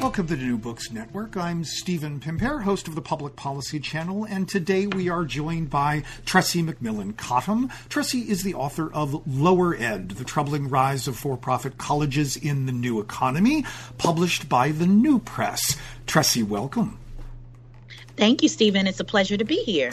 Welcome to the New Books Network. I'm Stephen Pimpare, host of the Public Policy Channel, and today we are joined by Tressie McMillan Cottom. Tressie is the author of Lower Ed, The Troubling Rise of For-Profit Colleges in the New Economy, published by the New Press. Tressie, welcome. Thank you, Stephen. It's a pleasure to be here.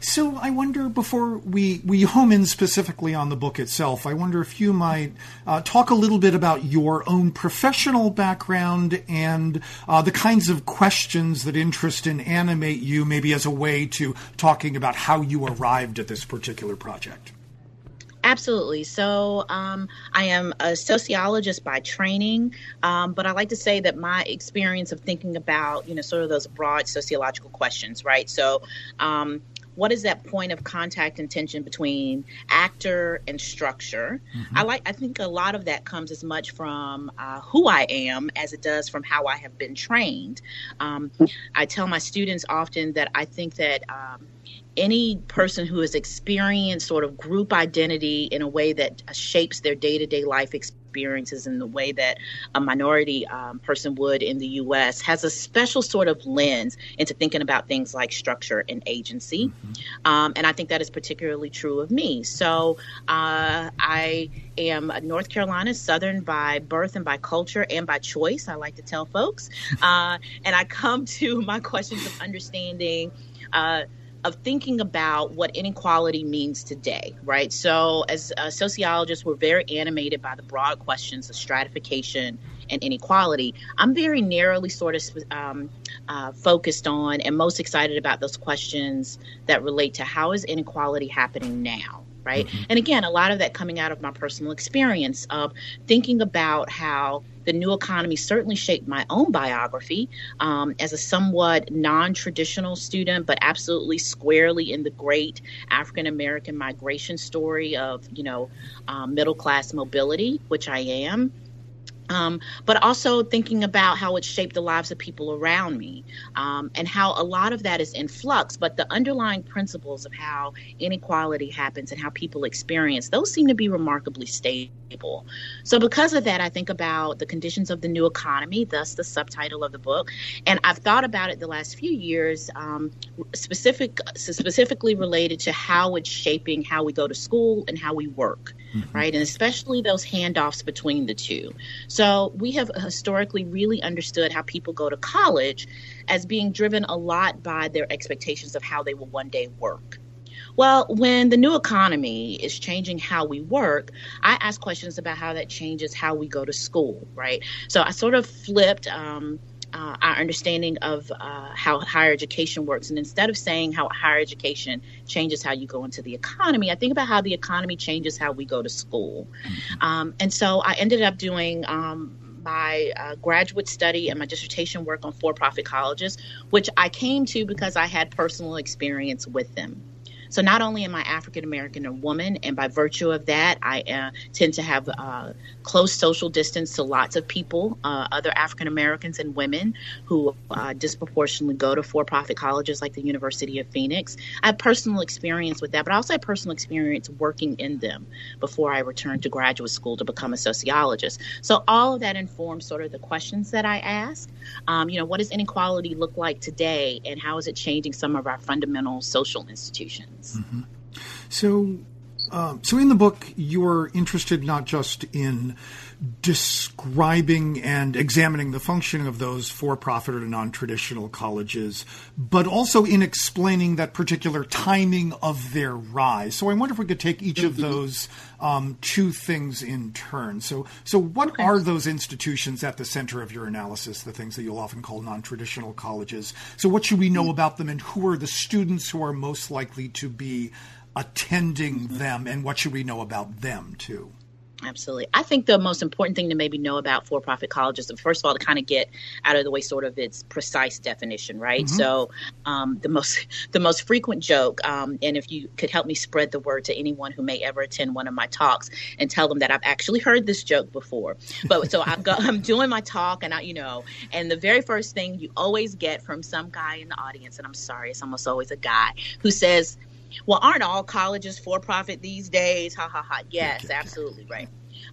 So I wonder, before we, we home in specifically on the book itself, I wonder if you might uh, talk a little bit about your own professional background and uh, the kinds of questions that interest and animate you, maybe as a way to talking about how you arrived at this particular project. Absolutely. So, um, I am a sociologist by training, um, but I like to say that my experience of thinking about, you know, sort of those broad sociological questions, right? So, um, what is that point of contact and tension between actor and structure mm-hmm. i like i think a lot of that comes as much from uh, who i am as it does from how i have been trained um, i tell my students often that i think that um, any person who has experienced sort of group identity in a way that shapes their day-to-day life experiences in the way that a minority um, person would in the US has a special sort of lens into thinking about things like structure and agency. Mm-hmm. Um, and I think that is particularly true of me. So uh, I am a North Carolina Southern by birth and by culture and by choice, I like to tell folks. Uh, and I come to my questions of understanding. Uh, of thinking about what inequality means today, right? So, as a sociologist, we're very animated by the broad questions of stratification and inequality. I'm very narrowly sort of um, uh, focused on and most excited about those questions that relate to how is inequality happening now, right? Mm-hmm. And again, a lot of that coming out of my personal experience of thinking about how the new economy certainly shaped my own biography um, as a somewhat non traditional student, but absolutely squarely in the great African American migration story of, you know, um, middle class mobility, which I am um, but also thinking about how it shaped the lives of people around me um, and how a lot of that is in flux but the underlying principles of how inequality happens and how people experience those seem to be remarkably stable so because of that i think about the conditions of the new economy thus the subtitle of the book and i've thought about it the last few years um, specific specifically related to how it's shaping how we go to school and how we work mm-hmm. right? And especially those handoffs between the two. So we have historically really understood how people go to college as being driven a lot by their expectations of how they will one day work. Well, when the new economy is changing how we work, I ask questions about how that changes how we go to school, right? So I sort of flipped um, uh, our understanding of uh, how higher education works. And instead of saying how higher education changes how you go into the economy, I think about how the economy changes how we go to school. Mm-hmm. Um, and so I ended up doing. Um, my uh, graduate study and my dissertation work on for profit colleges, which I came to because I had personal experience with them. So not only am I African American and woman, and by virtue of that, I uh, tend to have uh, close social distance to lots of people, uh, other African Americans and women who uh, disproportionately go to for-profit colleges like the University of Phoenix. I have personal experience with that, but I also have personal experience working in them before I returned to graduate school to become a sociologist. So all of that informs sort of the questions that I ask. Um, you know, what does inequality look like today, and how is it changing some of our fundamental social institutions? Mm-hmm. So, uh, so in the book, you're interested not just in describing and examining the functioning of those for-profit or non-traditional colleges, but also in explaining that particular timing of their rise. So I wonder if we could take each of mm-hmm. those um, two things in turn. So, so what okay. are those institutions at the center of your analysis? The things that you'll often call non-traditional colleges. So, what should we know mm-hmm. about them, and who are the students who are most likely to be attending them, and what should we know about them too? Absolutely. I think the most important thing to maybe know about for profit colleges, first of all, to kind of get out of the way sort of its precise definition, right? Mm-hmm. So, um, the most the most frequent joke, um, and if you could help me spread the word to anyone who may ever attend one of my talks and tell them that I've actually heard this joke before. But so I'm, go, I'm doing my talk, and I, you know, and the very first thing you always get from some guy in the audience, and I'm sorry, it's almost always a guy who says, well, aren't all colleges for profit these days? Ha ha ha. Yes, absolutely right.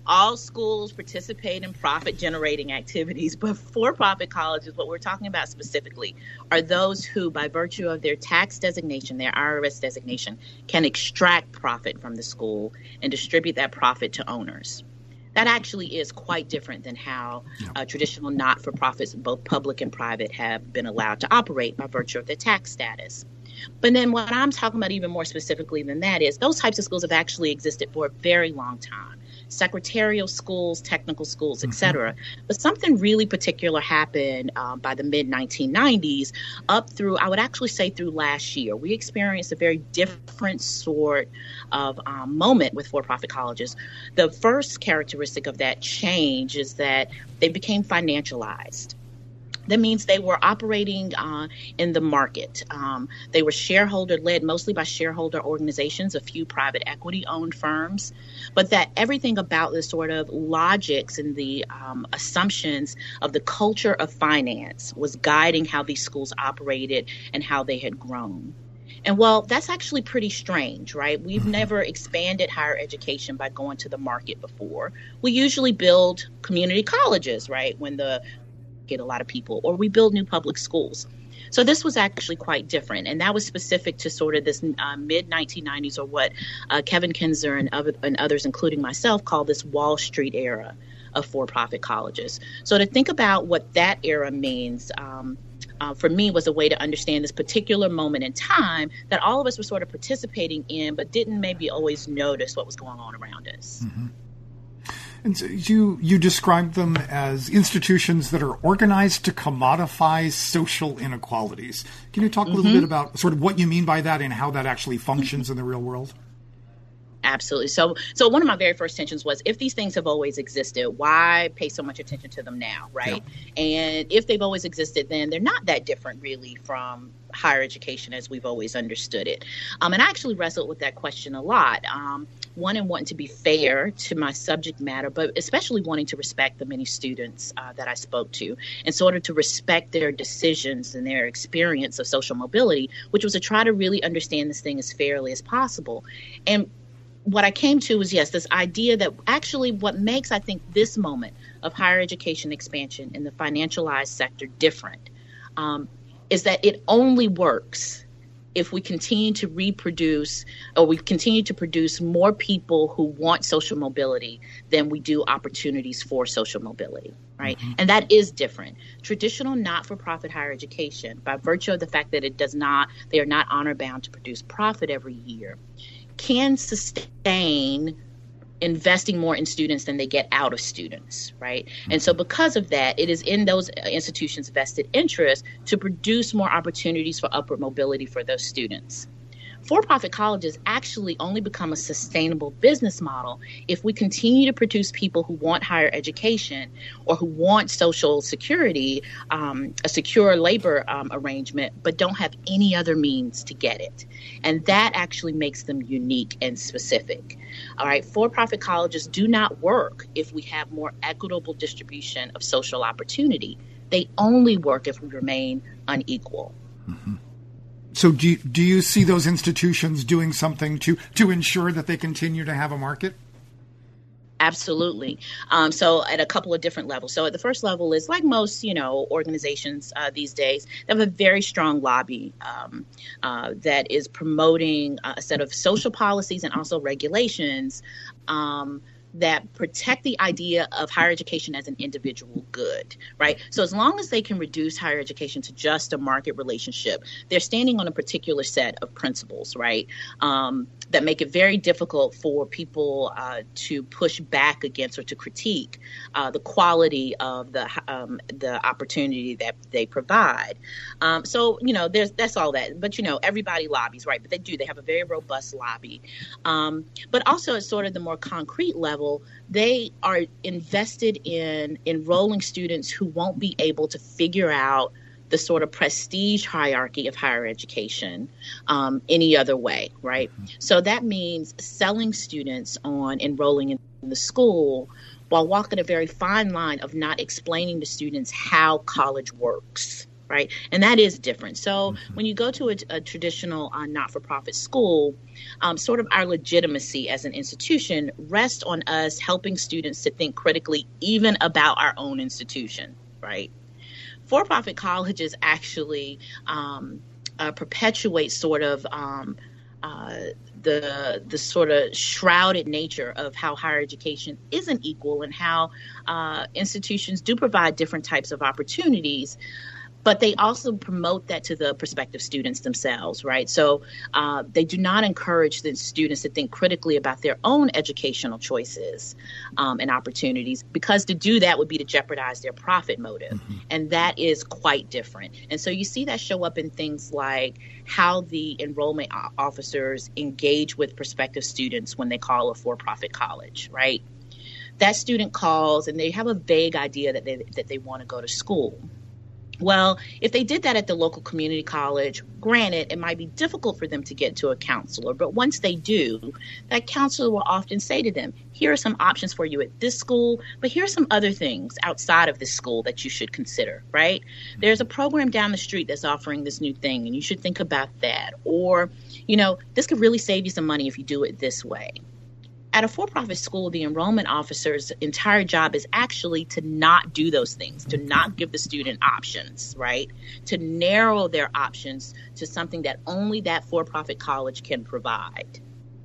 All schools participate in profit generating activities, but for profit colleges, what we're talking about specifically are those who, by virtue of their tax designation, their IRS designation, can extract profit from the school and distribute that profit to owners that actually is quite different than how uh, traditional not for profits, both public and private, have been allowed to operate by virtue of their tax status. But then what I'm talking about even more specifically than that is those types of schools have actually existed for a very long time. Secretarial schools, technical schools, etc. Mm-hmm. But something really particular happened um, by the mid 1990s up through, I would actually say, through last year. We experienced a very different sort of um, moment with for profit colleges. The first characteristic of that change is that they became financialized. That means they were operating uh, in the market. Um, they were shareholder led mostly by shareholder organizations, a few private equity owned firms, but that everything about the sort of logics and the um, assumptions of the culture of finance was guiding how these schools operated and how they had grown. And well, that's actually pretty strange, right? We've mm-hmm. never expanded higher education by going to the market before. We usually build community colleges, right? When the get a lot of people, or we build new public schools. So this was actually quite different, and that was specific to sort of this uh, mid 1990s, or what uh, Kevin Kinser and, other, and others, including myself, call this Wall Street era of for-profit colleges. So to think about what that era means. Um, uh, for me was a way to understand this particular moment in time that all of us were sort of participating in, but didn't maybe always notice what was going on around us. Mm-hmm. And so you you describe them as institutions that are organized to commodify social inequalities. Can you talk a little mm-hmm. bit about sort of what you mean by that and how that actually functions in the real world? absolutely. So, so one of my very first tensions was if these things have always existed, why pay so much attention to them now, right? Yeah. And if they've always existed, then they're not that different, really, from higher education as we've always understood it. Um, and I actually wrestled with that question a lot. Um, one in wanting to be fair to my subject matter, but especially wanting to respect the many students uh, that I spoke to, and sort of to respect their decisions and their experience of social mobility, which was to try to really understand this thing as fairly as possible. And what I came to was yes, this idea that actually what makes I think this moment of higher education expansion in the financialized sector different um, is that it only works if we continue to reproduce or we continue to produce more people who want social mobility than we do opportunities for social mobility right mm-hmm. and that is different traditional not-for-profit higher education by virtue of the fact that it does not they are not honor bound to produce profit every year can sustain investing more in students than they get out of students, right? And mm-hmm. so, because of that, it is in those uh, institutions' vested interest to produce more opportunities for upward mobility for those students for profit colleges actually only become a sustainable business model if we continue to produce people who want higher education or who want social security, um, a secure labor um, arrangement, but don't have any other means to get it. And that actually makes them unique and specific. All right, for profit colleges do not work if we have more equitable distribution of social opportunity. They only work if we remain unequal. Mm-hmm. So do you, do you see those institutions doing something to to ensure that they continue to have a market? Absolutely. Um, so at a couple of different levels. So at the first level is like most, you know, organizations uh, these days, they have a very strong lobby um, uh, that is promoting a set of social policies and also regulations um, that protect the idea of higher education as an individual good, right? So as long as they can reduce higher education to just a market relationship, they're standing on a particular set of principles, right? Um, that make it very difficult for people uh, to push back against or to critique uh, the quality of the um, the opportunity that they provide. Um, so you know, there's that's all that. But you know, everybody lobbies, right? But they do. They have a very robust lobby. Um, but also, at sort of the more concrete level level, they are invested in enrolling students who won't be able to figure out the sort of prestige hierarchy of higher education um, any other way, right? Mm-hmm. So that means selling students on enrolling in the school while walking a very fine line of not explaining to students how college works right? And that is different. So mm-hmm. when you go to a, a traditional uh, not for profit school, um, sort of our legitimacy as an institution rests on us helping students to think critically, even about our own institution, right? For profit colleges actually um, uh, perpetuate sort of um, uh, the the sort of shrouded nature of how higher education isn't equal and how uh, institutions do provide different types of opportunities but they also promote that to the prospective students themselves, right? So uh, they do not encourage the students to think critically about their own educational choices um, and opportunities because to do that would be to jeopardize their profit motive. Mm-hmm. And that is quite different. And so you see that show up in things like how the enrollment officers engage with prospective students when they call a for profit college, right? That student calls and they have a vague idea that they, that they want to go to school well, if they did that at the local community college, granted, it might be difficult for them to get to a counselor, but once they do, that counselor will often say to them, Here are some options for you at this school, but here are some other things outside of this school that you should consider, right? There's a program down the street that's offering this new thing, and you should think about that. Or, you know, this could really save you some money if you do it this way at a for profit school, the enrollment officer's entire job is actually to not do those things, to not give the student options, right? To narrow their options to something that only that for profit college can provide.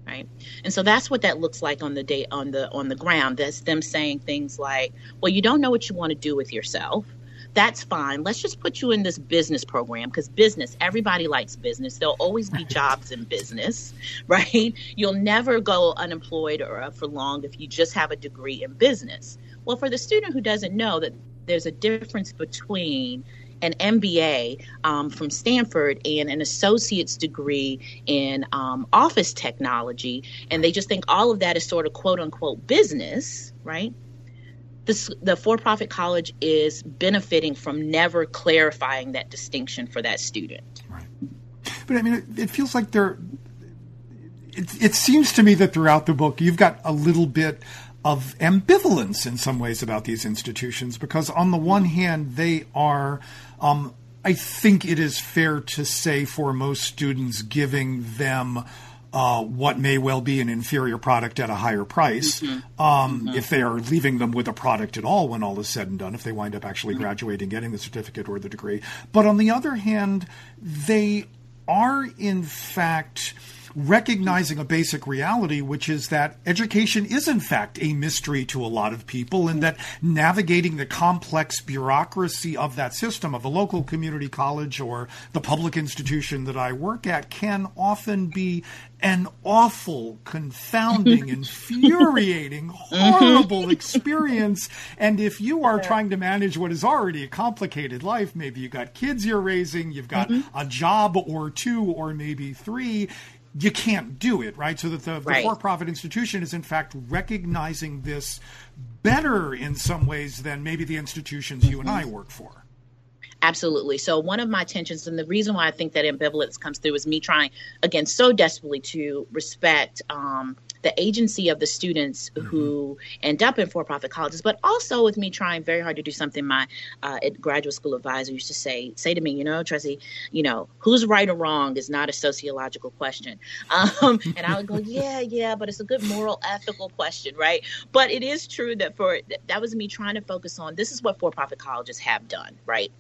Right. And so that's what that looks like on the day on the on the ground. That's them saying things like, well, you don't know what you want to do with yourself that's fine. Let's just put you in this business program because business, everybody likes business. There'll always be jobs in business, right? You'll never go unemployed or for long if you just have a degree in business. Well, for the student who doesn't know that there's a difference between an MBA um, from Stanford and an associate's degree in um, office technology, and they just think all of that is sort of quote unquote business, right? The for-profit college is benefiting from never clarifying that distinction for that student. Right. But I mean, it, it feels like there. It, it seems to me that throughout the book, you've got a little bit of ambivalence in some ways about these institutions because, on the one hand, they are. Um, I think it is fair to say for most students, giving them uh, what may well be an inferior product at a higher price mm-hmm. Um, mm-hmm. if they are leaving them with a product at all when all is said and done, if they wind up actually mm-hmm. graduating, getting the certificate or the degree. But on the other hand, they are in fact recognizing a basic reality, which is that education is, in fact, a mystery to a lot of people, and that navigating the complex bureaucracy of that system, of a local community college or the public institution that I work at, can often be an awful, confounding, infuriating, horrible experience. And if you are trying to manage what is already a complicated life, maybe you've got kids you're raising, you've got mm-hmm. a job or two or maybe three, you can't do it, right? So that the, right. the for-profit institution is in fact recognizing this better in some ways than maybe the institutions mm-hmm. you and I mm-hmm. work for. Absolutely. So one of my tensions, and the reason why I think that ambivalence comes through, is me trying again so desperately to respect um, the agency of the students mm-hmm. who end up in for-profit colleges, but also with me trying very hard to do something my uh, graduate school advisor used to say say to me, you know, Tracy, you know, who's right or wrong is not a sociological question, um, and I would go, yeah, yeah, but it's a good moral, ethical question, right? But it is true that for that was me trying to focus on this is what for-profit colleges have done, right?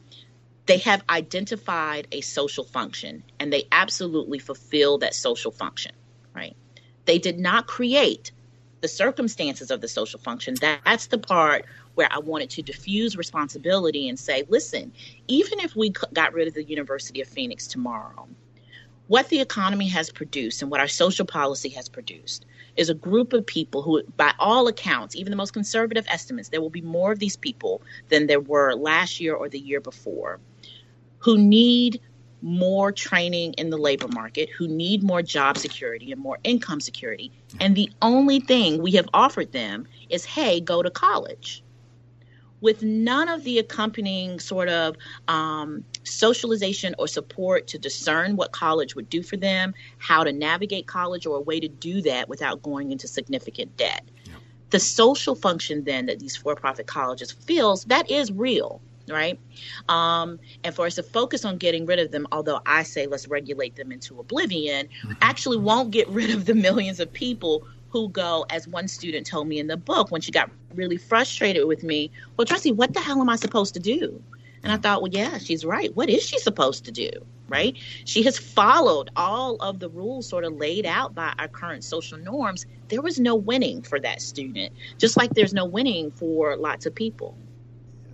they have identified a social function and they absolutely fulfill that social function? They did not create the circumstances of the social function. That's the part where I wanted to diffuse responsibility and say, listen, even if we got rid of the University of Phoenix tomorrow, what the economy has produced and what our social policy has produced is a group of people who, by all accounts, even the most conservative estimates, there will be more of these people than there were last year or the year before, who need more training in the labor market, who need more job security and more income security. And the only thing we have offered them is hey, go to college. With none of the accompanying sort of um, socialization or support to discern what college would do for them, how to navigate college, or a way to do that without going into significant debt. Yeah. The social function then that these for profit colleges feels that is real right? Um, and for us to focus on getting rid of them, although I say let's regulate them into oblivion, mm-hmm. actually won't get rid of the millions of people who go, as one student told me in the book when she got really frustrated with me, well, Tracy, what the hell am I supposed to do? And I thought, well, yeah, she's right. What is she supposed to do? Right? She has followed all of the rules sort of laid out by our current social norms. There was no winning for that student, just like there's no winning for lots of people.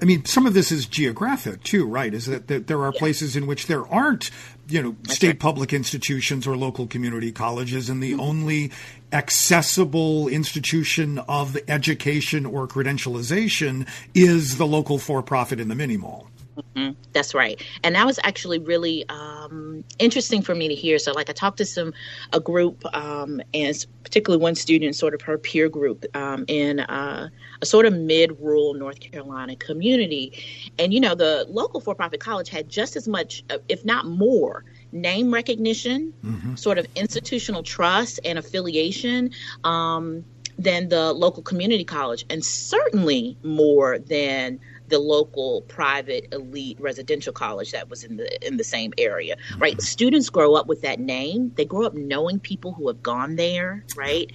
I mean, some of this is geographic too, right? Is that, that there are yeah. places in which there aren't, you know, That's state right. public institutions or local community colleges, and the mm-hmm. only accessible institution of education or credentialization is the local for-profit in the mini mall. Mm-hmm. That's right, and that was actually really um, interesting for me to hear. So, like, I talked to some a group, um, and particularly one student, sort of her peer group, um, in uh, a sort of mid-rural North Carolina community, and you know, the local for-profit college had just as much, uh, if not more, name recognition, mm-hmm. sort of institutional trust and affiliation. Um, than the local community college, and certainly more than the local private elite residential college that was in the in the same area right? Students grow up with that name. They grow up knowing people who have gone there right?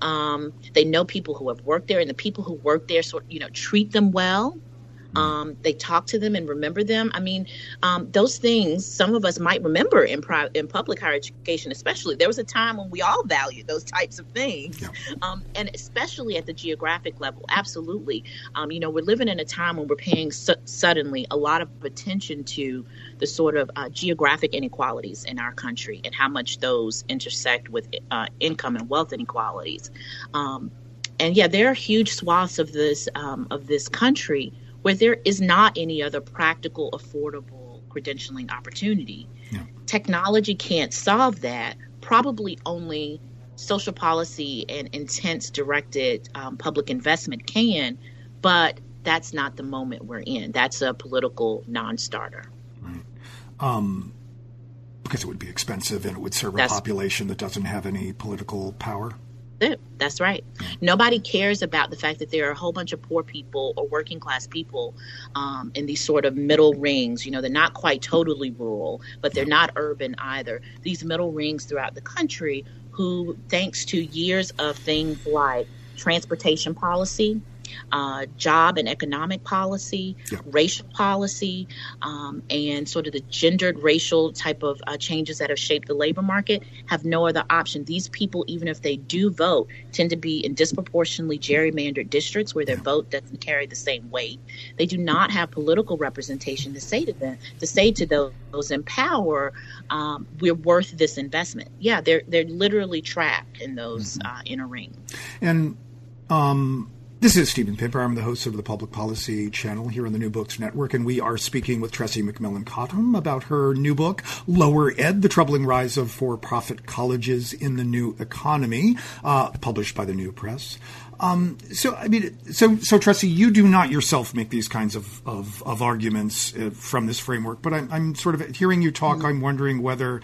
Um, they know people who have worked there and the people who work there sort you know treat them well um, they talk to them and remember them. I mean, um, those things some of us might remember in private, in public higher education, especially. There was a time when we all valued those types of things, yeah. um, and especially at the geographic level. Absolutely, um, you know, we're living in a time when we're paying su- suddenly a lot of attention to the sort of uh, geographic inequalities in our country and how much those intersect with uh, income and wealth inequalities. Um, and yeah, there are huge swaths of this um, of this country where there is not any other practical, affordable credentialing opportunity. Yeah. Technology can't solve that. Probably only social policy and intense directed um, public investment can, but that's not the moment we're in. That's a political non starter. Right. Um, because it would be expensive and it would serve that's, a population that doesn't have any political power That's right. Nobody cares about the fact that there are a whole bunch of poor people or working class people um, in these sort of middle rings. You know, they're not quite totally rural, but they're not urban either. These middle rings throughout the country who, thanks to years of things like transportation policy, uh, job and economic policy, yeah. racial policy, um, and sort of the gendered racial type of uh, changes that have shaped the labor market have no other option. These people, even if they do vote, tend to be in disproportionately gerrymandered districts where their vote doesn't carry the same weight. They do not have political representation to say to them, to say to those, those in power, um, we're worth this investment. Yeah, they're they're literally trapped in those mm-hmm. uh, inner rings. And um, this is Stephen Pimpare. I'm the host of the Public Policy Channel here on the New Books Network, and we are speaking with Tressie McMillan Cottom about her new book, Lower Ed The Troubling Rise of For Profit Colleges in the New Economy, uh, published by the New Press. Um, so, I mean, so, so Tressie, you do not yourself make these kinds of, of, of arguments uh, from this framework, but I'm, I'm, sort of hearing you talk, mm-hmm. I'm wondering whether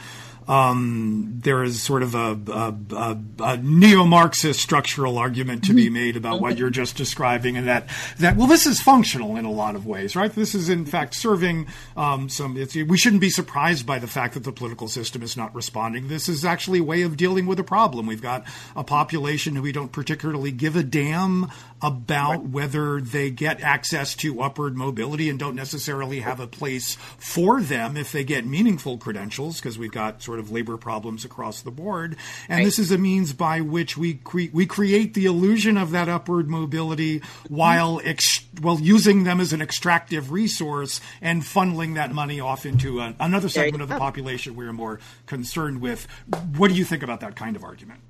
um, there is sort of a, a, a, a neo-Marxist structural argument to be mm-hmm. made about what you're just describing, and that that well, this is functional in a lot of ways, right? This is in fact serving um, some. we shouldn't be surprised by the fact that the political system is not responding. This is actually a way of dealing with a problem. We've got a population who we don't particularly give a damn about right. whether they get access to upward mobility and don't necessarily have a place for them if they get meaningful credentials because we've got sort of labor problems across the board. And right. this is a means by which we cre- we create the illusion of that upward mobility while ex- while using them as an extractive resource and funneling that money off into a, another segment of the population we're more concerned with. What do you think about that kind of argument?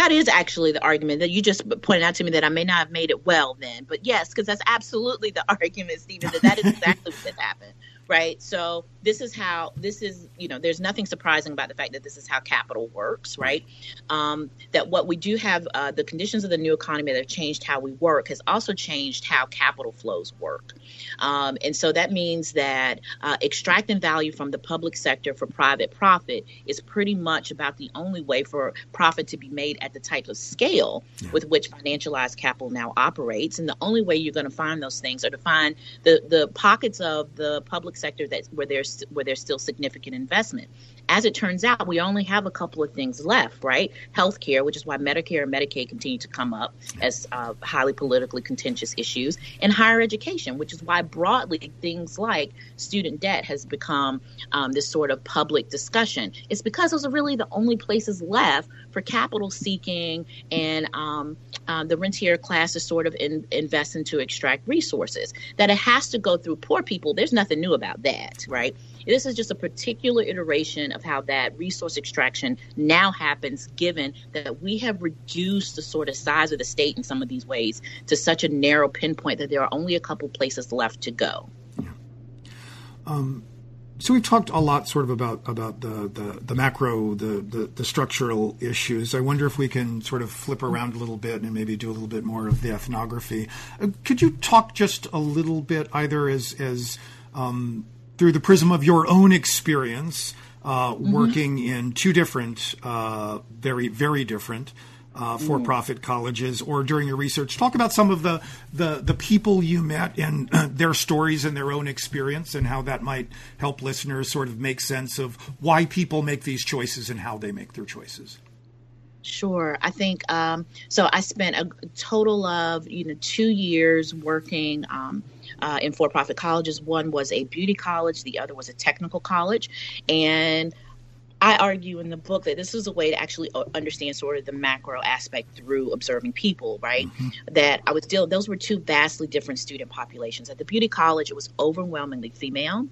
That is actually the argument that you just pointed out to me that I may not have made it well then. But yes, because that's absolutely the argument, Stephen, that that is exactly what happened. Right? So this is how this is you know there's nothing surprising about the fact that this is how capital works right um, that what we do have uh, the conditions of the new economy that have changed how we work has also changed how capital flows work um, and so that means that uh, extracting value from the public sector for private profit is pretty much about the only way for profit to be made at the type of scale yeah. with which financialized capital now operates and the only way you're going to find those things are to find the the pockets of the public sector that where there's where there's still significant investment. As it turns out, we only have a couple of things left, right? Healthcare, which is why Medicare and Medicaid continue to come up as uh, highly politically contentious issues, and higher education, which is why broadly things like student debt has become um, this sort of public discussion. It's because those are really the only places left for capital seeking and um, uh, the rentier class is sort of in, invest in to extract resources. That it has to go through poor people, there's nothing new about that, right? This is just a particular iteration of how that resource extraction now happens, given that we have reduced the sort of size of the state in some of these ways to such a narrow pinpoint that there are only a couple places left to go. Yeah. Um, so we've talked a lot sort of about about the the, the macro the, the, the structural issues i wonder if we can sort of flip around a little bit and maybe do a little bit more of the ethnography uh, could you talk just a little bit either as as um, through the prism of your own experience uh, mm-hmm. working in two different, uh, very, very different uh, for-profit mm. colleges, or during your research, talk about some of the the, the people you met and their stories and their own experience, and how that might help listeners sort of make sense of why people make these choices and how they make their choices. Sure. I think um, so. I spent a total of you know two years working. Um, uh, in for profit colleges. One was a beauty college, the other was a technical college. And I argue in the book that this is a way to actually uh, understand sort of the macro aspect through observing people, right? Mm-hmm. That I was still, those were two vastly different student populations. At the beauty college, it was overwhelmingly female,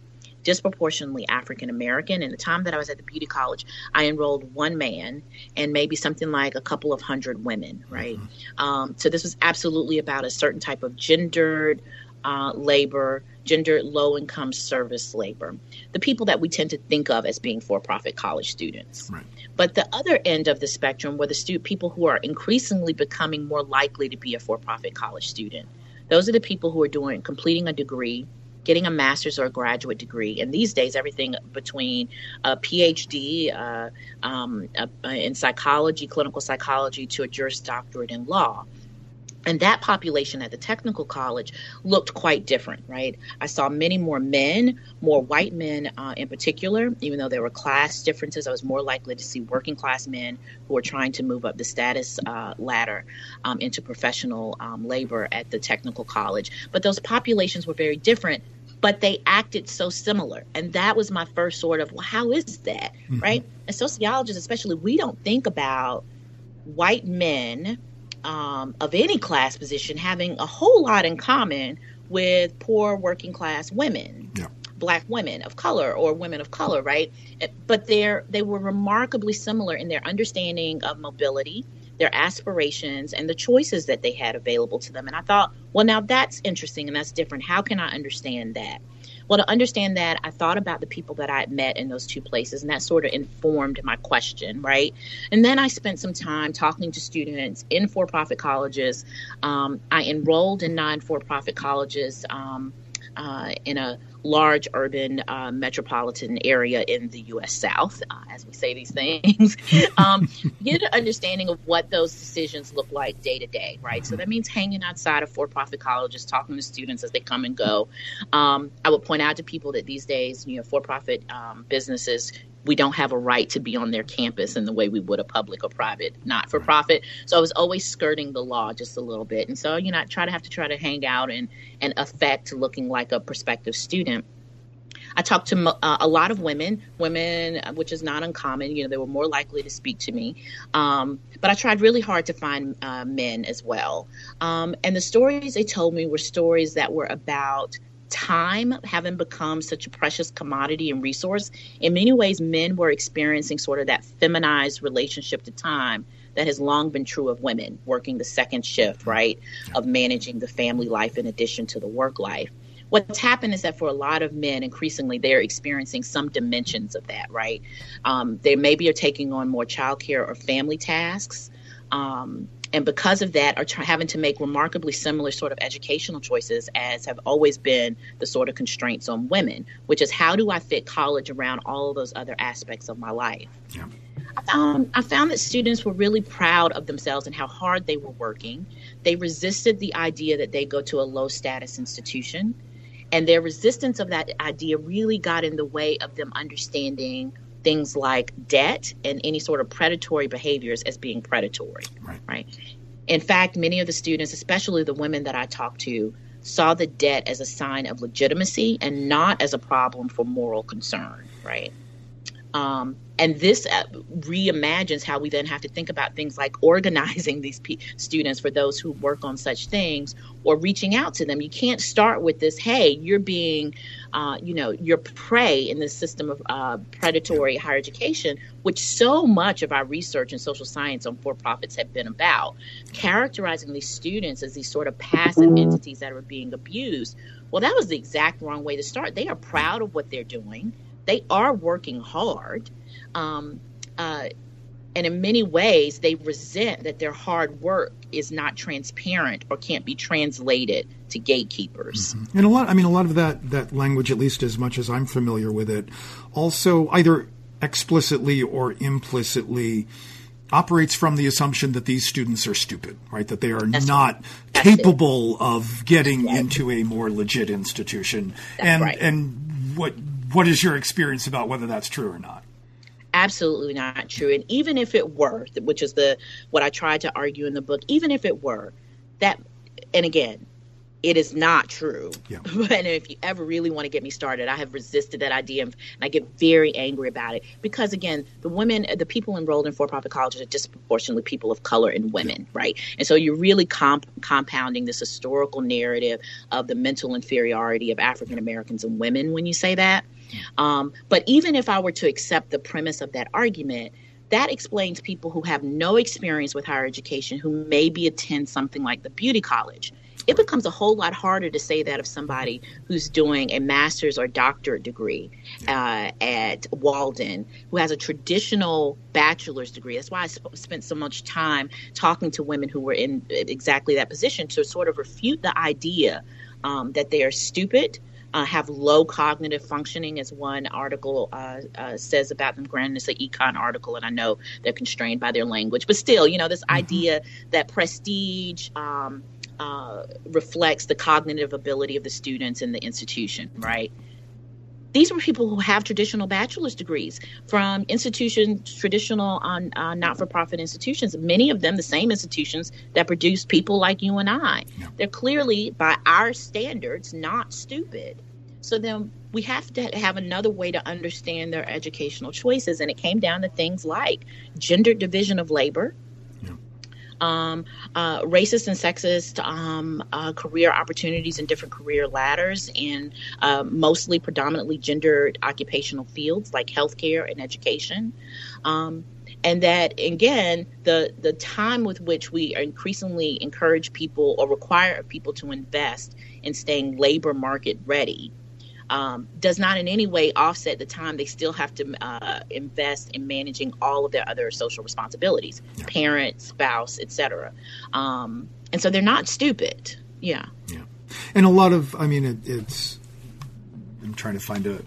disproportionately African American. And the time that I was at the beauty college, I enrolled one man and maybe something like a couple of hundred women, right? Mm-hmm. Um, so this was absolutely about a certain type of gendered, uh, labor, gender low income service labor, the people that we tend to think of as being for profit college students. Right. But the other end of the spectrum were the stu- people who are increasingly becoming more likely to be a for profit college student. Those are the people who are doing completing a degree, getting a master's or a graduate degree. And these days, everything between a PhD uh, um, uh, in psychology, clinical psychology, to a Juris Doctorate in law. And that population at the technical college looked quite different, right? I saw many more men, more white men uh, in particular, even though there were class differences. I was more likely to see working class men who were trying to move up the status uh, ladder um, into professional um, labor at the technical college. But those populations were very different but they acted so similar. And that was my first sort of, well, how is that? Mm-hmm. Right? As sociologists, especially, we don't think about white men um, of any class position having a whole lot in common with poor working class women. Yeah. Black women of color or women of color, right? But they're they were remarkably similar in their understanding of mobility, their aspirations, and the choices that they had available to them. And I thought, well, now that's interesting and that's different. How can I understand that? Well, to understand that, I thought about the people that I had met in those two places, and that sort of informed my question, right? And then I spent some time talking to students in for profit colleges. Um, I enrolled in non for profit colleges. Um, uh, in a large urban uh, metropolitan area in the U.S. South, uh, as we say these things, um, get an understanding of what those decisions look like day to day, right? So that means hanging outside of for-profit colleges, talking to students as they come and go. Um, I would point out to people that these days, you know, for-profit um, businesses we don't have a right to be on their campus in the way we would a public or private not for profit so i was always skirting the law just a little bit and so you know i try to have to try to hang out and and affect looking like a prospective student I talked to uh, a lot of women, women, uh, which is not uncommon. You know, they were more likely to speak to me. Um, but I tried really hard to find uh, men as well. Um, and the stories they told me were stories that were about time having become such a precious commodity and resource, in many ways, men were experiencing sort of that feminized relationship to time that has long been true of women working the second shift, right, of managing the family life in addition to the work life. what's happened is that for a lot of men, increasingly, they're experiencing some dimensions of that, right? Um, they maybe are taking on more childcare or family tasks. Um, and because of that, are try- having to make remarkably similar sort of educational choices as have always been the sort of constraints on women, which is how do I fit college around all of those other aspects of my life? Yeah. I found, I found that students were really proud of themselves and how hard they were working. They resisted the idea that they go to a low status institution. And their resistance of that idea really got in the way of them understanding things like debt and any sort of predatory behaviors as being predatory. Right. right. In fact, many of the students, especially the women that I talked to, saw the debt as a sign of legitimacy and not as a problem for moral concern. Right. Um, and this uh, reimagines how we then have to think about things like organizing these students for those who work on such things or reaching out to them you can't start with this hey you're being uh, you know you're prey in the system of uh, predatory higher education which so much of our research in social science on for-profits have been about characterizing these students as these sort of passive entities that are being abused. Well that was the exact wrong way to start. They are proud of what they're doing. They are working hard. Um, uh, and in many ways, they resent that their hard work is not transparent or can't be translated to gatekeepers. Mm-hmm. And a lot, I mean, a lot of that that language, at least as much as I'm familiar with it, also either explicitly or implicitly operates from the assumption that these students are stupid, right? That they are That's not right. capable it. of getting right. into a more legit institution. That's and right. and what what is your experience about whether that's true or not? Absolutely not true and even if it were which is the what i tried to argue in the book even if it were that and again it is not true. Yeah. and if you ever really want to get me started, I have resisted that idea and I get very angry about it because, again, the women, the people enrolled in for profit colleges are disproportionately people of color and women, yeah. right? And so you're really comp- compounding this historical narrative of the mental inferiority of African Americans and women when you say that. Um, but even if I were to accept the premise of that argument, that explains people who have no experience with higher education who maybe attend something like the beauty college. It becomes a whole lot harder to say that of somebody who's doing a master's or doctorate degree uh, at Walden, who has a traditional bachelor's degree. That's why I sp- spent so much time talking to women who were in exactly that position to sort of refute the idea um, that they are stupid uh, have low cognitive functioning, as one article uh, uh, says about them. Granted, it's an econ article, and I know they're constrained by their language, but still, you know, this mm-hmm. idea that prestige um, uh, reflects the cognitive ability of the students in the institution, right? These were people who have traditional bachelor's degrees from institutions, traditional on uh, not-for-profit institutions. Many of them, the same institutions that produce people like you and I. Yeah. They're clearly, by our standards, not stupid. So then we have to have another way to understand their educational choices, and it came down to things like gender division of labor um, uh, racist and sexist um, uh, career opportunities and different career ladders in uh, mostly predominantly gendered occupational fields like healthcare and education. Um, and that again the the time with which we increasingly encourage people or require people to invest in staying labor market ready um, does not in any way offset the time they still have to uh, invest in managing all of their other social responsibilities yeah. parent spouse etc um, and so they're not stupid. Yeah. Yeah. And a lot of i mean it, it's i'm trying to find a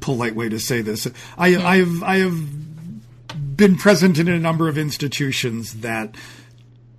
polite way to say this. I mm-hmm. i have i have been present in a number of institutions that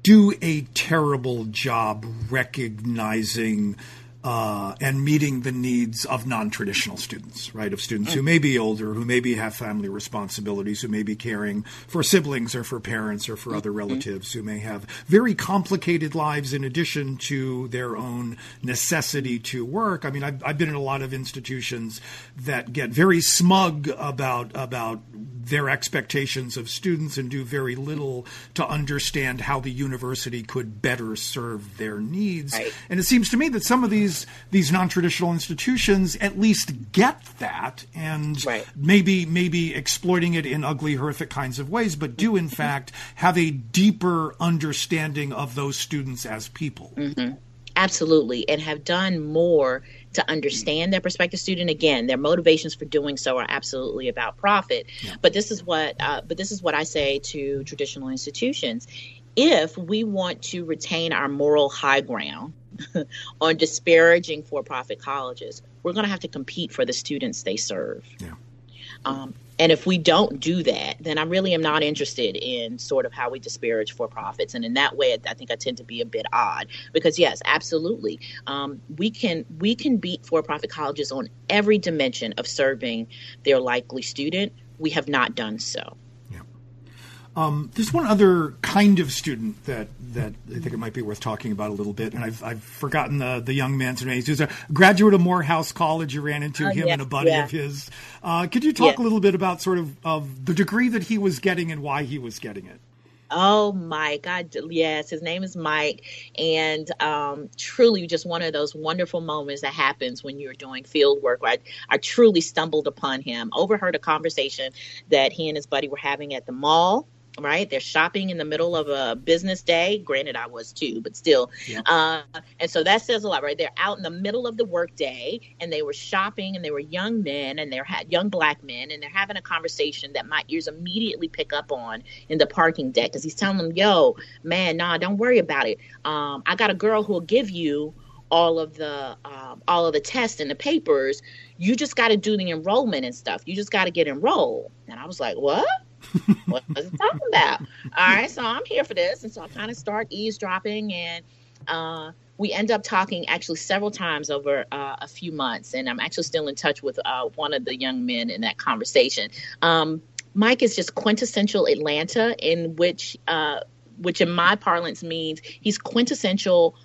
do a terrible job recognizing uh, and meeting the needs of non-traditional students, right? Of students who may be older, who maybe have family responsibilities, who may be caring for siblings or for parents or for other mm-hmm. relatives, who may have very complicated lives in addition to their own necessity to work. I mean, I've, I've been in a lot of institutions that get very smug about about their expectations of students and do very little to understand how the university could better serve their needs. Right. And it seems to me that some of these these non-traditional institutions at least get that and right. maybe maybe exploiting it in ugly horrific kinds of ways but do in fact have a deeper understanding of those students as people. Mm-hmm. absolutely, and have done more to understand their prospective student. Again, their motivations for doing so are absolutely about profit. Yeah. But this is what, uh, but this is what I say to traditional institutions: if we want to retain our moral high ground on disparaging for-profit colleges, we're going to have to compete for the students they serve. Yeah. Um, and if we don't do that, then I really am not interested in sort of how we disparage for profits. And in that way, I think I tend to be a bit odd because yes, absolutely, um, we can we can beat for profit colleges on every dimension of serving their likely student. We have not done so. Um, there's one other kind of student that that I think it might be worth talking about a little bit, and I've, I've forgotten the, the young man's name. He was a graduate of Morehouse College. You ran into uh, him yeah, and a buddy yeah. of his. Uh, could you talk yeah. a little bit about sort of, of the degree that he was getting and why he was getting it? Oh my God, yes, his name is Mike, and um, truly just one of those wonderful moments that happens when you're doing field work. I, I truly stumbled upon him, overheard a conversation that he and his buddy were having at the mall right? They're shopping in the middle of a business day. Granted, I was too, but still. Yeah. Uh, and so that says a lot, right? They're out in the middle of the workday and they were shopping and they were young men and they're had young black men and they're having a conversation that my ears immediately pick up on in the parking deck because he's telling them, yo, man, nah, don't worry about it. Um, I got a girl who'll give you all of the um, all of the tests and the papers. You just got to do the enrollment and stuff. You just got to get enrolled. And I was like, what? what was it talking about? All right, so I'm here for this. And so I kind of start eavesdropping and uh, we end up talking actually several times over uh, a few months. And I'm actually still in touch with uh, one of the young men in that conversation. Um, Mike is just quintessential Atlanta, in which, uh, which in my parlance means he's quintessential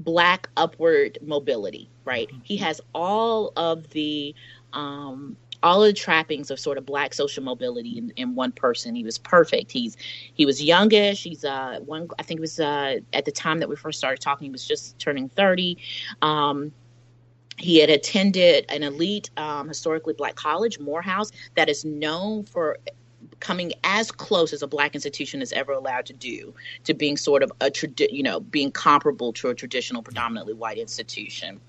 black upward mobility, right? He has all of the um, all of the trappings of sort of black social mobility in, in, one person. He was perfect. He's he was youngish. He's uh one I think it was uh at the time that we first started talking, he was just turning 30. Um he had attended an elite um, historically black college, Morehouse, that is known for coming as close as a black institution is ever allowed to do to being sort of a tradi- you know being comparable to a traditional predominantly white institution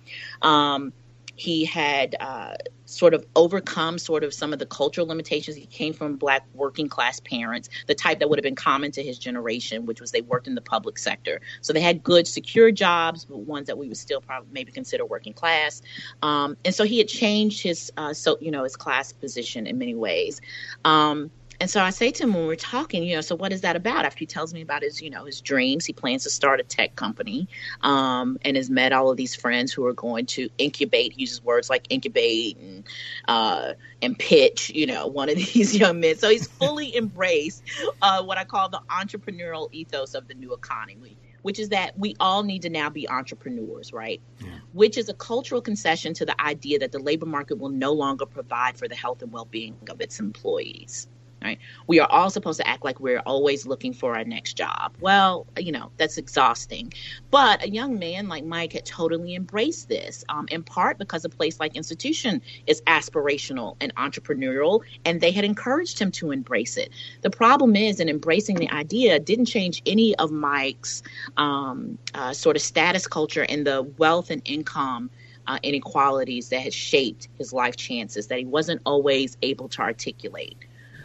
um, he had uh, sort of overcome sort of some of the cultural limitations. He came from black working class parents, the type that would have been common to his generation, which was they worked in the public sector. So they had good, secure jobs, but ones that we would still probably maybe consider working class. Um, and so he had changed his, uh, so you know, his class position in many ways. Um, and so I say to him when we're talking, you know, so what is that about? After he tells me about his, you know, his dreams, he plans to start a tech company, um, and has met all of these friends who are going to incubate. He uses words like incubate and uh, and pitch, you know, one of these young men. So he's fully embraced uh, what I call the entrepreneurial ethos of the new economy which is that we all need to now be entrepreneurs, right? Yeah. Which is a cultural concession to the idea that the labor market will no longer provide for the health and well being of its employees right? We are all supposed to act like we're always looking for our next job. Well, you know, that's exhausting. But a young man like Mike had totally embraced this, um, in part because a place like Institution is aspirational and entrepreneurial, and they had encouraged him to embrace it. The problem is, in embracing the idea, didn't change any of Mike's um, uh, sort of status culture and the wealth and income. Uh, inequalities that had shaped his life chances that he wasn't always able to articulate.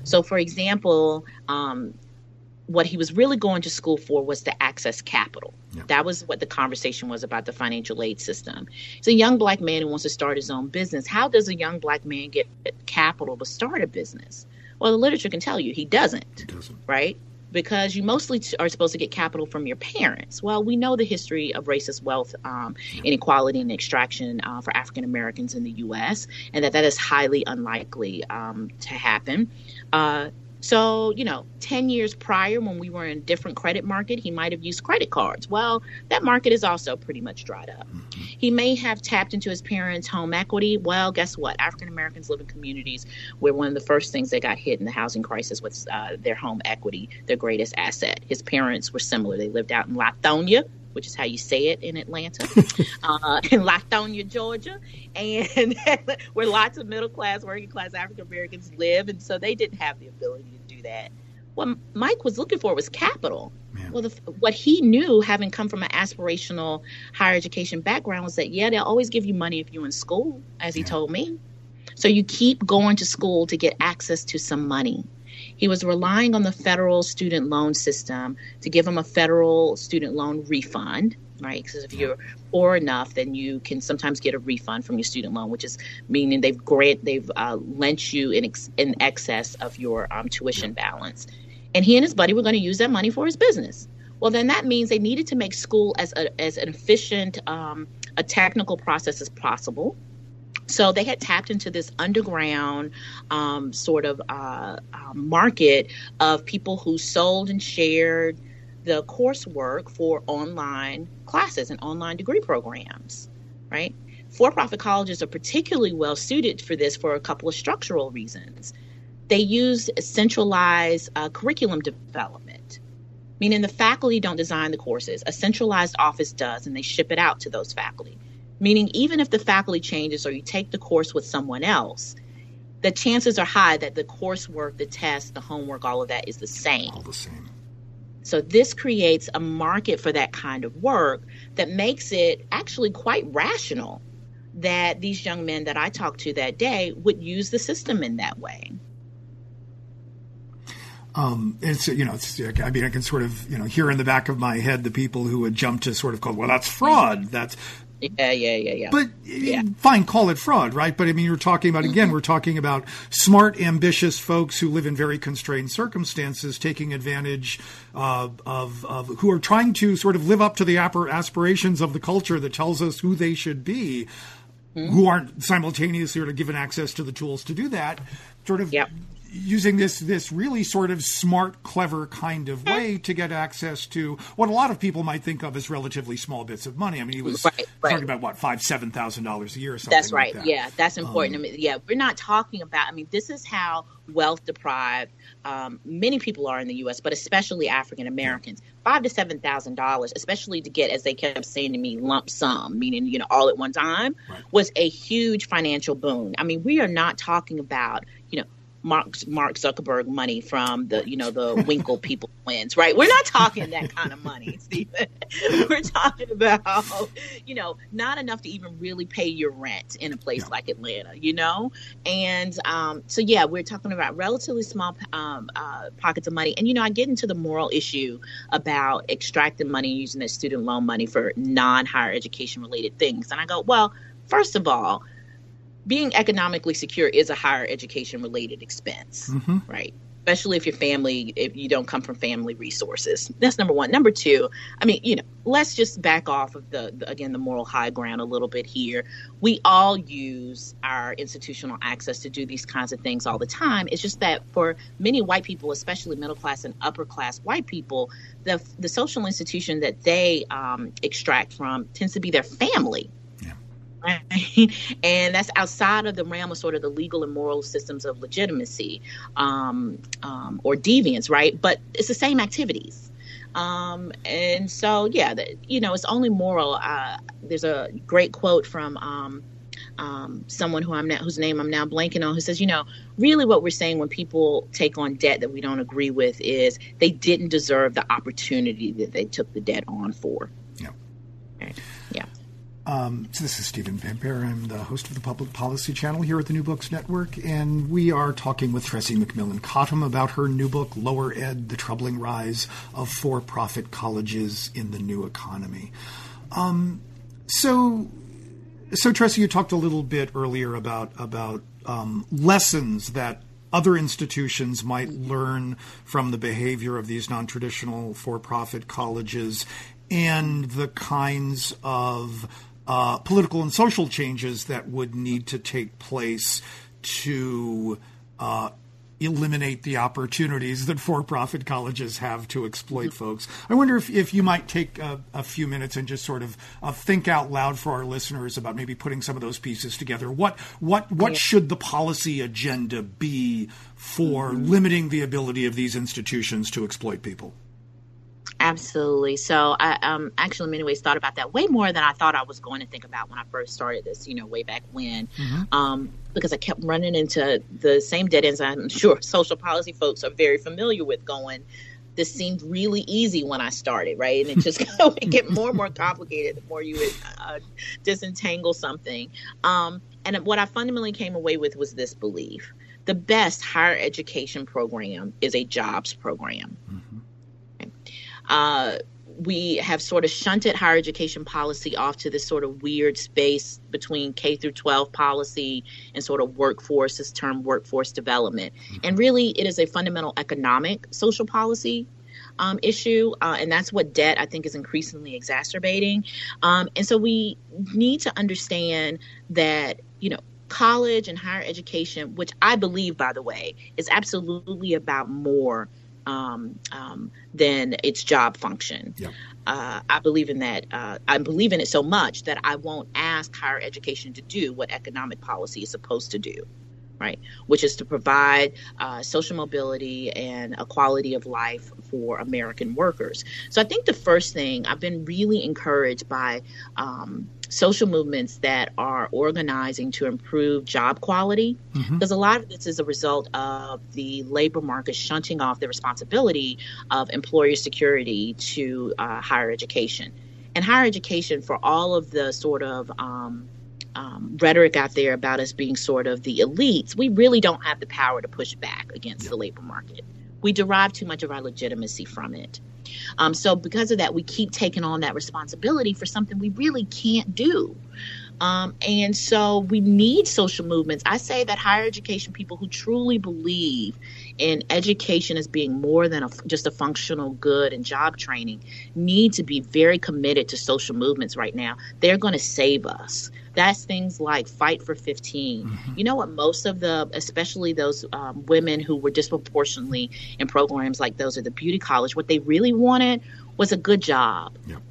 So, for example, um, what he was really going to school for was to access capital. Yeah. That was what the conversation was about the financial aid system. It's a young black man who wants to start his own business. How does a young black man get capital to start a business? Well, the literature can tell you he doesn't, he doesn't. right? Because you mostly are supposed to get capital from your parents. Well, we know the history of racist wealth um, inequality and extraction uh, for African Americans in the U.S., and that that is highly unlikely um, to happen. Uh, so, you know, 10 years prior, when we were in a different credit market, he might have used credit cards. Well, that market is also pretty much dried up. Mm-hmm. He may have tapped into his parents' home equity. Well, guess what? African Americans live in communities where one of the first things they got hit in the housing crisis was uh, their home equity, their greatest asset. His parents were similar. They lived out in Lithonia, which is how you say it in Atlanta, uh, in Lithonia, Georgia, and where lots of middle class, working class African Americans live, and so they didn't have the ability to do that. what Mike was looking for was capital. Yeah. Well, the, what he knew, having come from an aspirational higher education background, was that yeah, they'll always give you money if you're in school, as he told me. So you keep going to school to get access to some money. He was relying on the federal student loan system to give him a federal student loan refund, right? Because if you're poor enough, then you can sometimes get a refund from your student loan, which is meaning they've grant they've uh, lent you in ex- in excess of your um, tuition balance. And he and his buddy were going to use that money for his business. Well, then that means they needed to make school as a, as an efficient, um, a technical process as possible. So they had tapped into this underground um, sort of uh, uh, market of people who sold and shared the coursework for online classes and online degree programs, right? For profit colleges are particularly well suited for this for a couple of structural reasons. They use centralized uh, curriculum development, meaning the faculty don't design the courses, a centralized office does, and they ship it out to those faculty. Meaning, even if the faculty changes or you take the course with someone else, the chances are high that the coursework, the test, the homework, all of that is the same. All the same. So this creates a market for that kind of work that makes it actually quite rational that these young men that I talked to that day would use the system in that way. Um, it's you know, it's, I mean, I can sort of you know hear in the back of my head the people who would jump to sort of call, well, that's fraud. That's yeah, yeah, yeah, yeah. But yeah. fine, call it fraud, right? But I mean, you're talking about again, mm-hmm. we're talking about smart, ambitious folks who live in very constrained circumstances, taking advantage uh, of, of who are trying to sort of live up to the aspirations of the culture that tells us who they should be. Mm-hmm. Who aren't simultaneously sort of given access to the tools to do that, sort of yep using this this really sort of smart, clever kind of way to get access to what a lot of people might think of as relatively small bits of money. I mean, he was right, right. talking about what five, seven thousand dollars a year or something. That's right. Like that. Yeah, that's important. Um, I mean, yeah, we're not talking about. I mean, this is how wealth deprived um, many people are in the U.S., but especially African Americans. Five to seven thousand dollars, especially to get, as they kept saying to me, lump sum, meaning you know all at one time, right. was a huge financial boon. I mean, we are not talking about you know Mark Mark Zuckerberg money from the you know the Winkle people wins, right? We're not talking that kind of money, Stephen. We're talking about you know not enough to even really pay your rent in a place yeah. like Atlanta, you know. And um, so yeah, we're talking about relatively small um, uh, pockets of money. And you know, I get into the moral issue about extracting money using that student loan money for non higher education related things, and I go, well, first of all being economically secure is a higher education related expense, mm-hmm. right? Especially if your family, if you don't come from family resources. That's number one. Number two, I mean, you know, let's just back off of the, the again, the moral high ground a little bit here. We all use our institutional access to do these kinds of things all the time. It's just that for many white people, especially middle class and upper class white people, the, the social institution that they um, extract from tends to be their family right? And that's outside of the realm of sort of the legal and moral systems of legitimacy um, um, or deviance, right? But it's the same activities. Um, and so, yeah, the, you know, it's only moral. Uh, there's a great quote from um, um, someone who I'm now, whose name I'm now blanking on, who says, you know, really what we're saying when people take on debt that we don't agree with is they didn't deserve the opportunity that they took the debt on for. Yeah. Okay. Yeah. Um, so this is Stephen Pimpare. I'm the host of the Public Policy Channel here at the New Books Network, and we are talking with Tressie McMillan Cottom about her new book, Lower Ed: The Troubling Rise of For-Profit Colleges in the New Economy. Um, so, so Tressie, you talked a little bit earlier about about um, lessons that other institutions might learn from the behavior of these non-traditional for-profit colleges and the kinds of uh, political and social changes that would need to take place to uh, eliminate the opportunities that for-profit colleges have to exploit folks. I wonder if, if you might take a, a few minutes and just sort of uh, think out loud for our listeners about maybe putting some of those pieces together. What what what yeah. should the policy agenda be for mm-hmm. limiting the ability of these institutions to exploit people? Absolutely. So I um, actually, in many ways, thought about that way more than I thought I was going to think about when I first started this. You know, way back when, mm-hmm. um, because I kept running into the same dead ends. I'm sure social policy folks are very familiar with. Going, this seemed really easy when I started, right? And it just would get more and more complicated the more you would uh, disentangle something. Um, and what I fundamentally came away with was this belief: the best higher education program is a jobs program. Mm-hmm uh, we have sort of shunted higher education policy off to this sort of weird space between K through 12 policy and sort of workforce, this term workforce development. Mm-hmm. And really, it is a fundamental economic social policy um, issue, uh, and that's what debt I think is increasingly exacerbating. Um, and so we need to understand that you know college and higher education, which I believe, by the way, is absolutely about more um, um, than its job function. Yeah. Uh, I believe in that. Uh, I believe in it so much that I won't ask higher education to do what economic policy is supposed to do right? Which is to provide uh, social mobility and a quality of life for American workers. So I think the first thing I've been really encouraged by um, social movements that are organizing to improve job quality, mm-hmm. because a lot of this is a result of the labor market shunting off the responsibility of employer security to uh, higher education. And higher education, for all of the sort of um, um, rhetoric out there about us being sort of the elites, we really don't have the power to push back against the labor market. We derive too much of our legitimacy from it. Um, so, because of that, we keep taking on that responsibility for something we really can't do. Um, and so we need social movements. I say that higher education people who truly believe in education as being more than a, just a functional good and job training need to be very committed to social movements right now. They're going to save us. That's things like Fight for 15. Mm-hmm. You know what? Most of the, especially those um, women who were disproportionately in programs like those at the beauty college, what they really wanted was a good job. Yep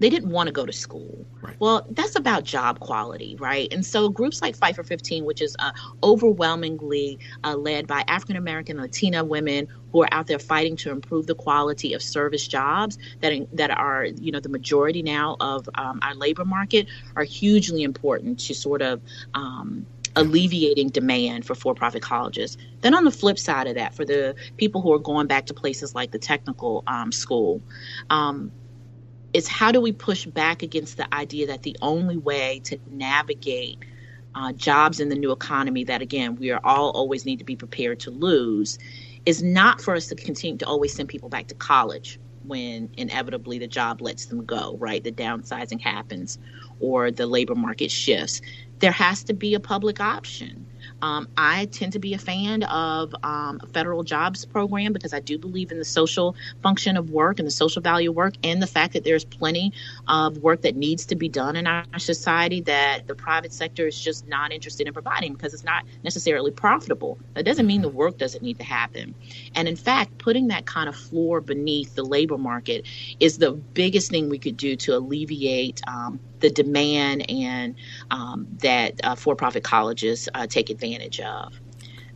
they didn't want to go to school. Right. Well, that's about job quality, right? And so groups like Fight for 15, which is uh, overwhelmingly uh, led by African American Latina women who are out there fighting to improve the quality of service jobs that that are you know the majority now of um, our labor market, are hugely important to sort of um, alleviating demand for for-profit colleges. Then on the flip side of that, for the people who are going back to places like the technical um, school, um, is how do we push back against the idea that the only way to navigate uh, jobs in the new economy that again we are all always need to be prepared to lose is not for us to continue to always send people back to college when inevitably the job lets them go right? The downsizing happens or the labor market shifts. There has to be a public option um, I tend to be a fan of um, a federal jobs program because I do believe in the social function of work and the social value of work and the fact that there's plenty of work that needs to be done in our society that the private sector is just not interested in providing because it's not necessarily profitable. That doesn't mean the work doesn't need to happen. And in fact, putting that kind of floor beneath the labor market is the biggest thing we could do to alleviate um, the demand and um, that uh, for-profit colleges uh, take advantage of.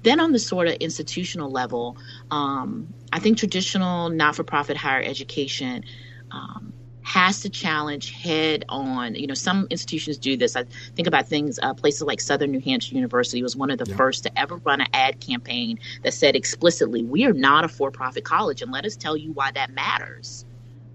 Then on the sort of institutional level, um, I think traditional not-for-profit higher education um, has to challenge head on. You know, some institutions do this. I think about things, uh, places like Southern New Hampshire University was one of the yeah. first to ever run an ad campaign that said explicitly, we are not a for profit college, and let us tell you why that matters.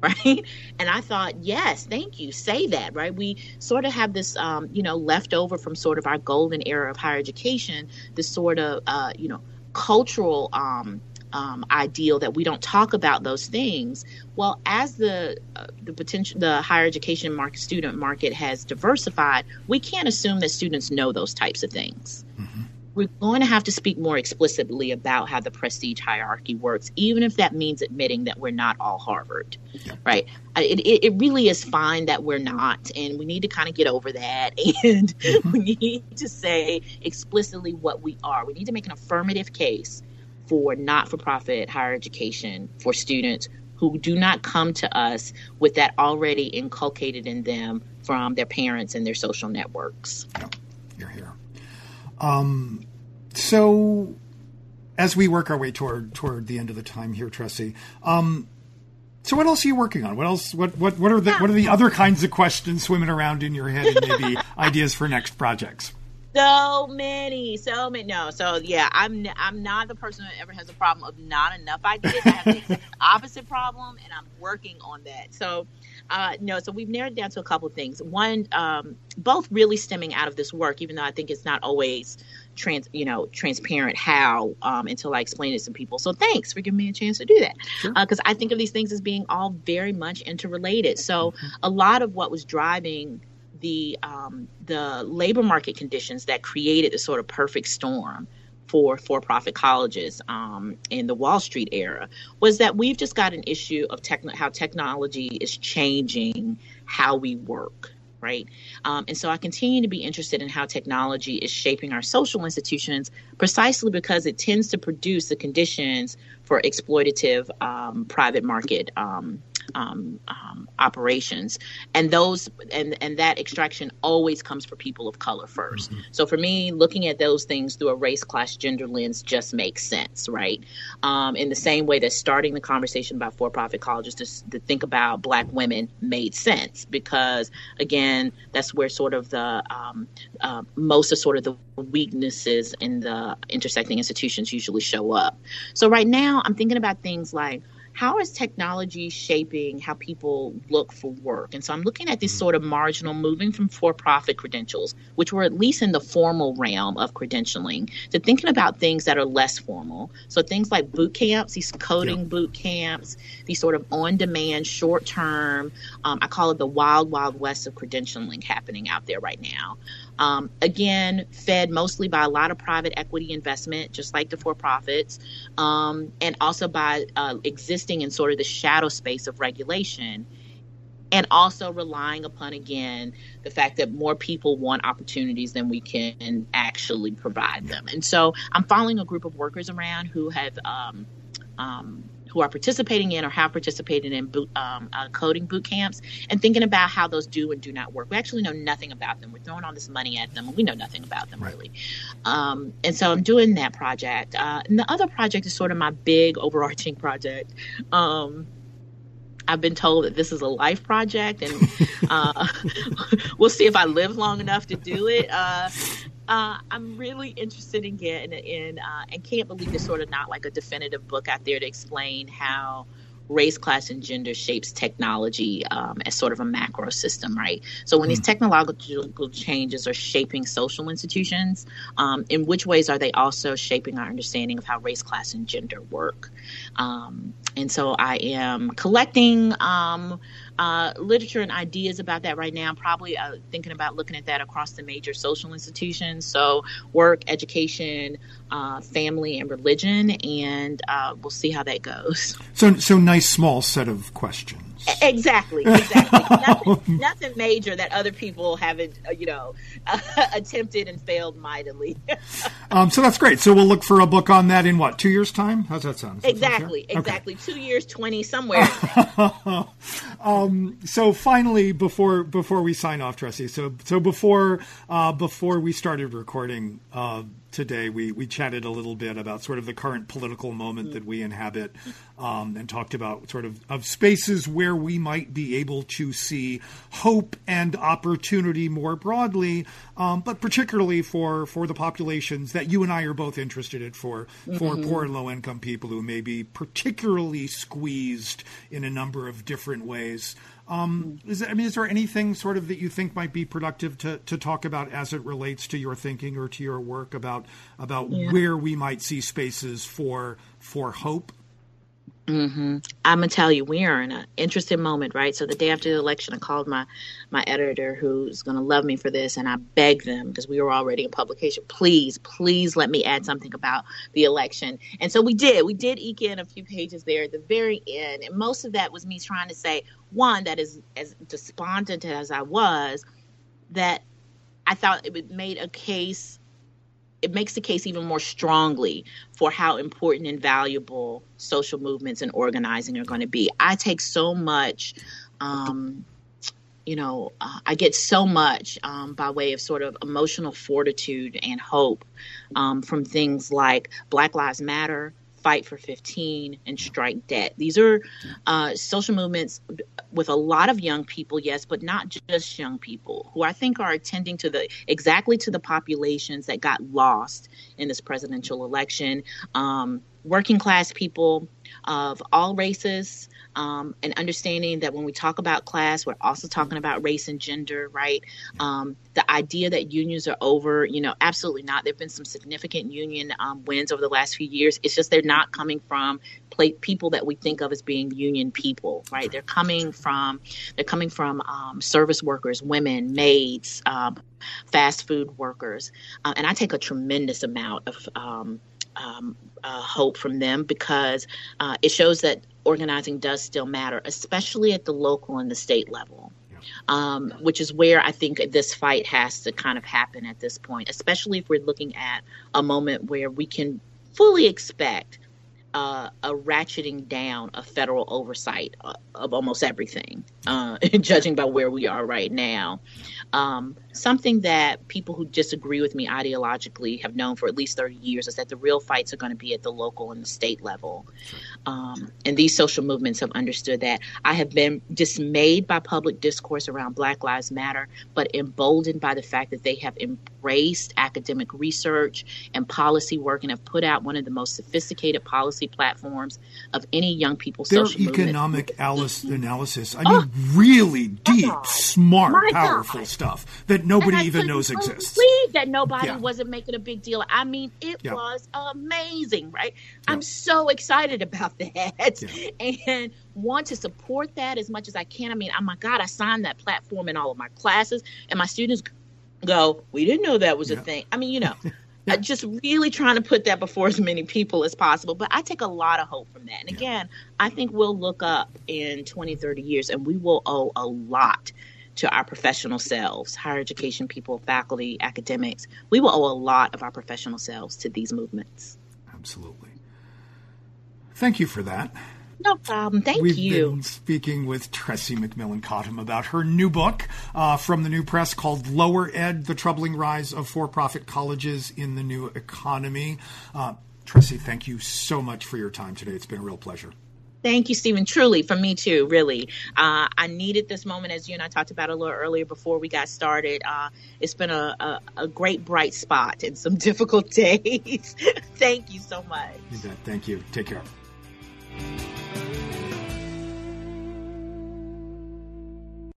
Right? And I thought, yes, thank you. Say that, right? We sort of have this, um, you know, left over from sort of our golden era of higher education, this sort of, uh, you know, cultural um, um, ideal that we don't talk about those things. Well, as the uh, the potential the higher education market student market has diversified, we can't assume that students know those types of things. Mm-hmm we're going to have to speak more explicitly about how the prestige hierarchy works, even if that means admitting that we're not all Harvard, right? It, it, it, really is fine that we're not, and we need to kind of get over that. And mm-hmm. we need to say explicitly what we are. We need to make an affirmative case for not for profit higher education for students who do not come to us with that already inculcated in them from their parents and their social networks. Yeah, you're here. Um, so, as we work our way toward toward the end of the time here, Tressie, um, So what else are you working on? What else? What what what are the what are the other kinds of questions swimming around in your head and maybe ideas for next projects? So many, so many. No, so yeah, I'm I'm not the person who ever has a problem of not enough ideas. I have the opposite problem, and I'm working on that. So uh, no, so we've narrowed down to a couple of things. One, um, both really stemming out of this work, even though I think it's not always trans, you know, transparent how um, until I explain it to people. So thanks for giving me a chance to do that because sure. uh, I think of these things as being all very much interrelated. So mm-hmm. a lot of what was driving the um, the labor market conditions that created the sort of perfect storm for for-profit colleges um, in the Wall Street era was that we've just got an issue of techn- how technology is changing how we work right? Um, and so I continue to be interested in how technology is shaping our social institutions precisely because it tends to produce the conditions for exploitative um, private market um, um, um, operations, and those and and that extraction always comes for people of color 1st mm-hmm. So for me, looking at those things through a race, class, gender lens just makes sense, right? Um, in the same way that starting the conversation about for-profit colleges to, to think about Black women made sense because again, that's where sort of the um, uh, most of sort of the weaknesses in the intersecting institutions usually show up. So right now, I'm thinking about things like how is technology shaping how people look for work? And so I'm looking at this mm-hmm. sort of marginal moving from for profit credentials, which were at least in the formal realm of credentialing, to thinking about things that are less formal. So things like boot camps, these coding yeah. boot camps, these sort of on demand, short term, um, I call it the wild, wild west of credentialing happening out there right now. Um, again, fed mostly by a lot of private equity investment, just like the for profits, um, and also by uh, existing in sort of the shadow space of regulation. And also relying upon, again, the fact that more people want opportunities than we can actually provide them. And so I'm following a group of workers around who have um, um, who are participating in or have participated in boot, um, uh, coding boot camps and thinking about how those do and do not work. We actually know nothing about them. We're throwing all this money at them, and we know nothing about them right. really. Um, and so I'm doing that project. Uh, and the other project is sort of my big overarching project. Um, I've been told that this is a life project, and uh, we'll see if I live long enough to do it. Uh, uh, I'm really interested in getting in, uh, and can't believe there's sort of not like a definitive book out there to explain how race, class, and gender shapes technology um, as sort of a macro system, right? So when mm these hmm. technological changes are shaping social institutions, um, in which ways are they also shaping our understanding of how race, class, and gender work? Um, and so I am collecting um, uh, literature and ideas about that right now. I'm probably uh, thinking about looking at that across the major social institutions. So, work, education, uh, family, and religion. And uh, we'll see how that goes. So, so nice small set of questions. Exactly, exactly. nothing, nothing, major that other people haven't, uh, you know, uh, attempted and failed mightily. um, so that's great. So we'll look for a book on that in what two years' time? How's that sound? Does exactly, that exactly. Okay. Two years, twenty somewhere. um, so finally, before before we sign off, Tressie. So so before uh, before we started recording uh, today, we, we chatted a little bit about sort of the current political moment that we inhabit um, and talked about sort of, of spaces where we might be able to see hope and opportunity more broadly, um, but particularly for, for the populations that you and I are both interested in for, for mm-hmm. poor and low income people who may be particularly squeezed in a number of different ways. Um, is I mean, is there anything sort of that you think might be productive to, to talk about as it relates to your thinking or to your work about about yeah. where we might see spaces for for hope? Mm-hmm. I'm gonna tell you, we are in an interesting moment, right? So the day after the election, I called my my editor, who's gonna love me for this, and I begged them because we were already in publication. Please, please let me add something about the election. And so we did. We did eke in a few pages there at the very end, and most of that was me trying to say one that is as despondent as I was, that I thought it made a case it makes the case even more strongly for how important and valuable social movements and organizing are going to be. I take so much, um, you know, uh, I get so much um, by way of sort of emotional fortitude and hope um, from things like Black Lives Matter, Fight for 15, and Strike Debt. These are uh, social movements with a lot of young people, yes, but not just young people who I think are attending to the exactly to the populations that got lost in this presidential election. Um, working class people of all races, um, and understanding that when we talk about class, we're also talking about race and gender, right? Um, the idea that unions are over, you know, absolutely not. There have been some significant union um, wins over the last few years. It's just they're not coming from people that we think of as being union people, right? They're coming from they're coming from um, service workers, women, maids, um, fast food workers, uh, and I take a tremendous amount of um, um, uh, hope from them because uh, it shows that organizing does still matter, especially at the local and the state level. Um, which is where I think this fight has to kind of happen at this point, especially if we're looking at a moment where we can fully expect uh, a ratcheting down of federal oversight uh, of almost everything, uh, judging by where we are right now. Um, something that people who disagree with me ideologically have known for at least 30 years is that the real fights are going to be at the local and the state level. Um, and these social movements have understood that. I have been dismayed by public discourse around Black Lives Matter, but emboldened by the fact that they have embraced academic research and policy work and have put out one of the most sophisticated policy platforms of any young people Their social economic analysis, I oh. mean, oh, really deep, smart, powerful God. stuff that nobody even knows exists. Believe that nobody yeah. wasn't making a big deal. I mean, it yeah. was amazing, right? Yeah. I'm so excited about that, and want to support that as much as I can. I mean, oh my God, I signed that platform in all of my classes, and my students go, "We didn't know that was a thing." I mean, you know. Yeah. just really trying to put that before as many people as possible. But I take a lot of hope from that. And again, I think we'll look up in 20, 30 years and we will owe a lot to our professional selves, higher education people, faculty, academics. We will owe a lot of our professional selves to these movements. Absolutely. Thank you for that. No problem. Thank We've you. We've been speaking with Tressie McMillan Cottom about her new book uh, from the New Press called Lower Ed The Troubling Rise of For Profit Colleges in the New Economy. Uh, Tressie, thank you so much for your time today. It's been a real pleasure. Thank you, Stephen. Truly, for me too, really. Uh, I needed this moment, as you and I talked about a little earlier before we got started. Uh, it's been a, a, a, great bright spot in some difficult days. Thank you so much. You bet. Thank you. Take care. Thank you.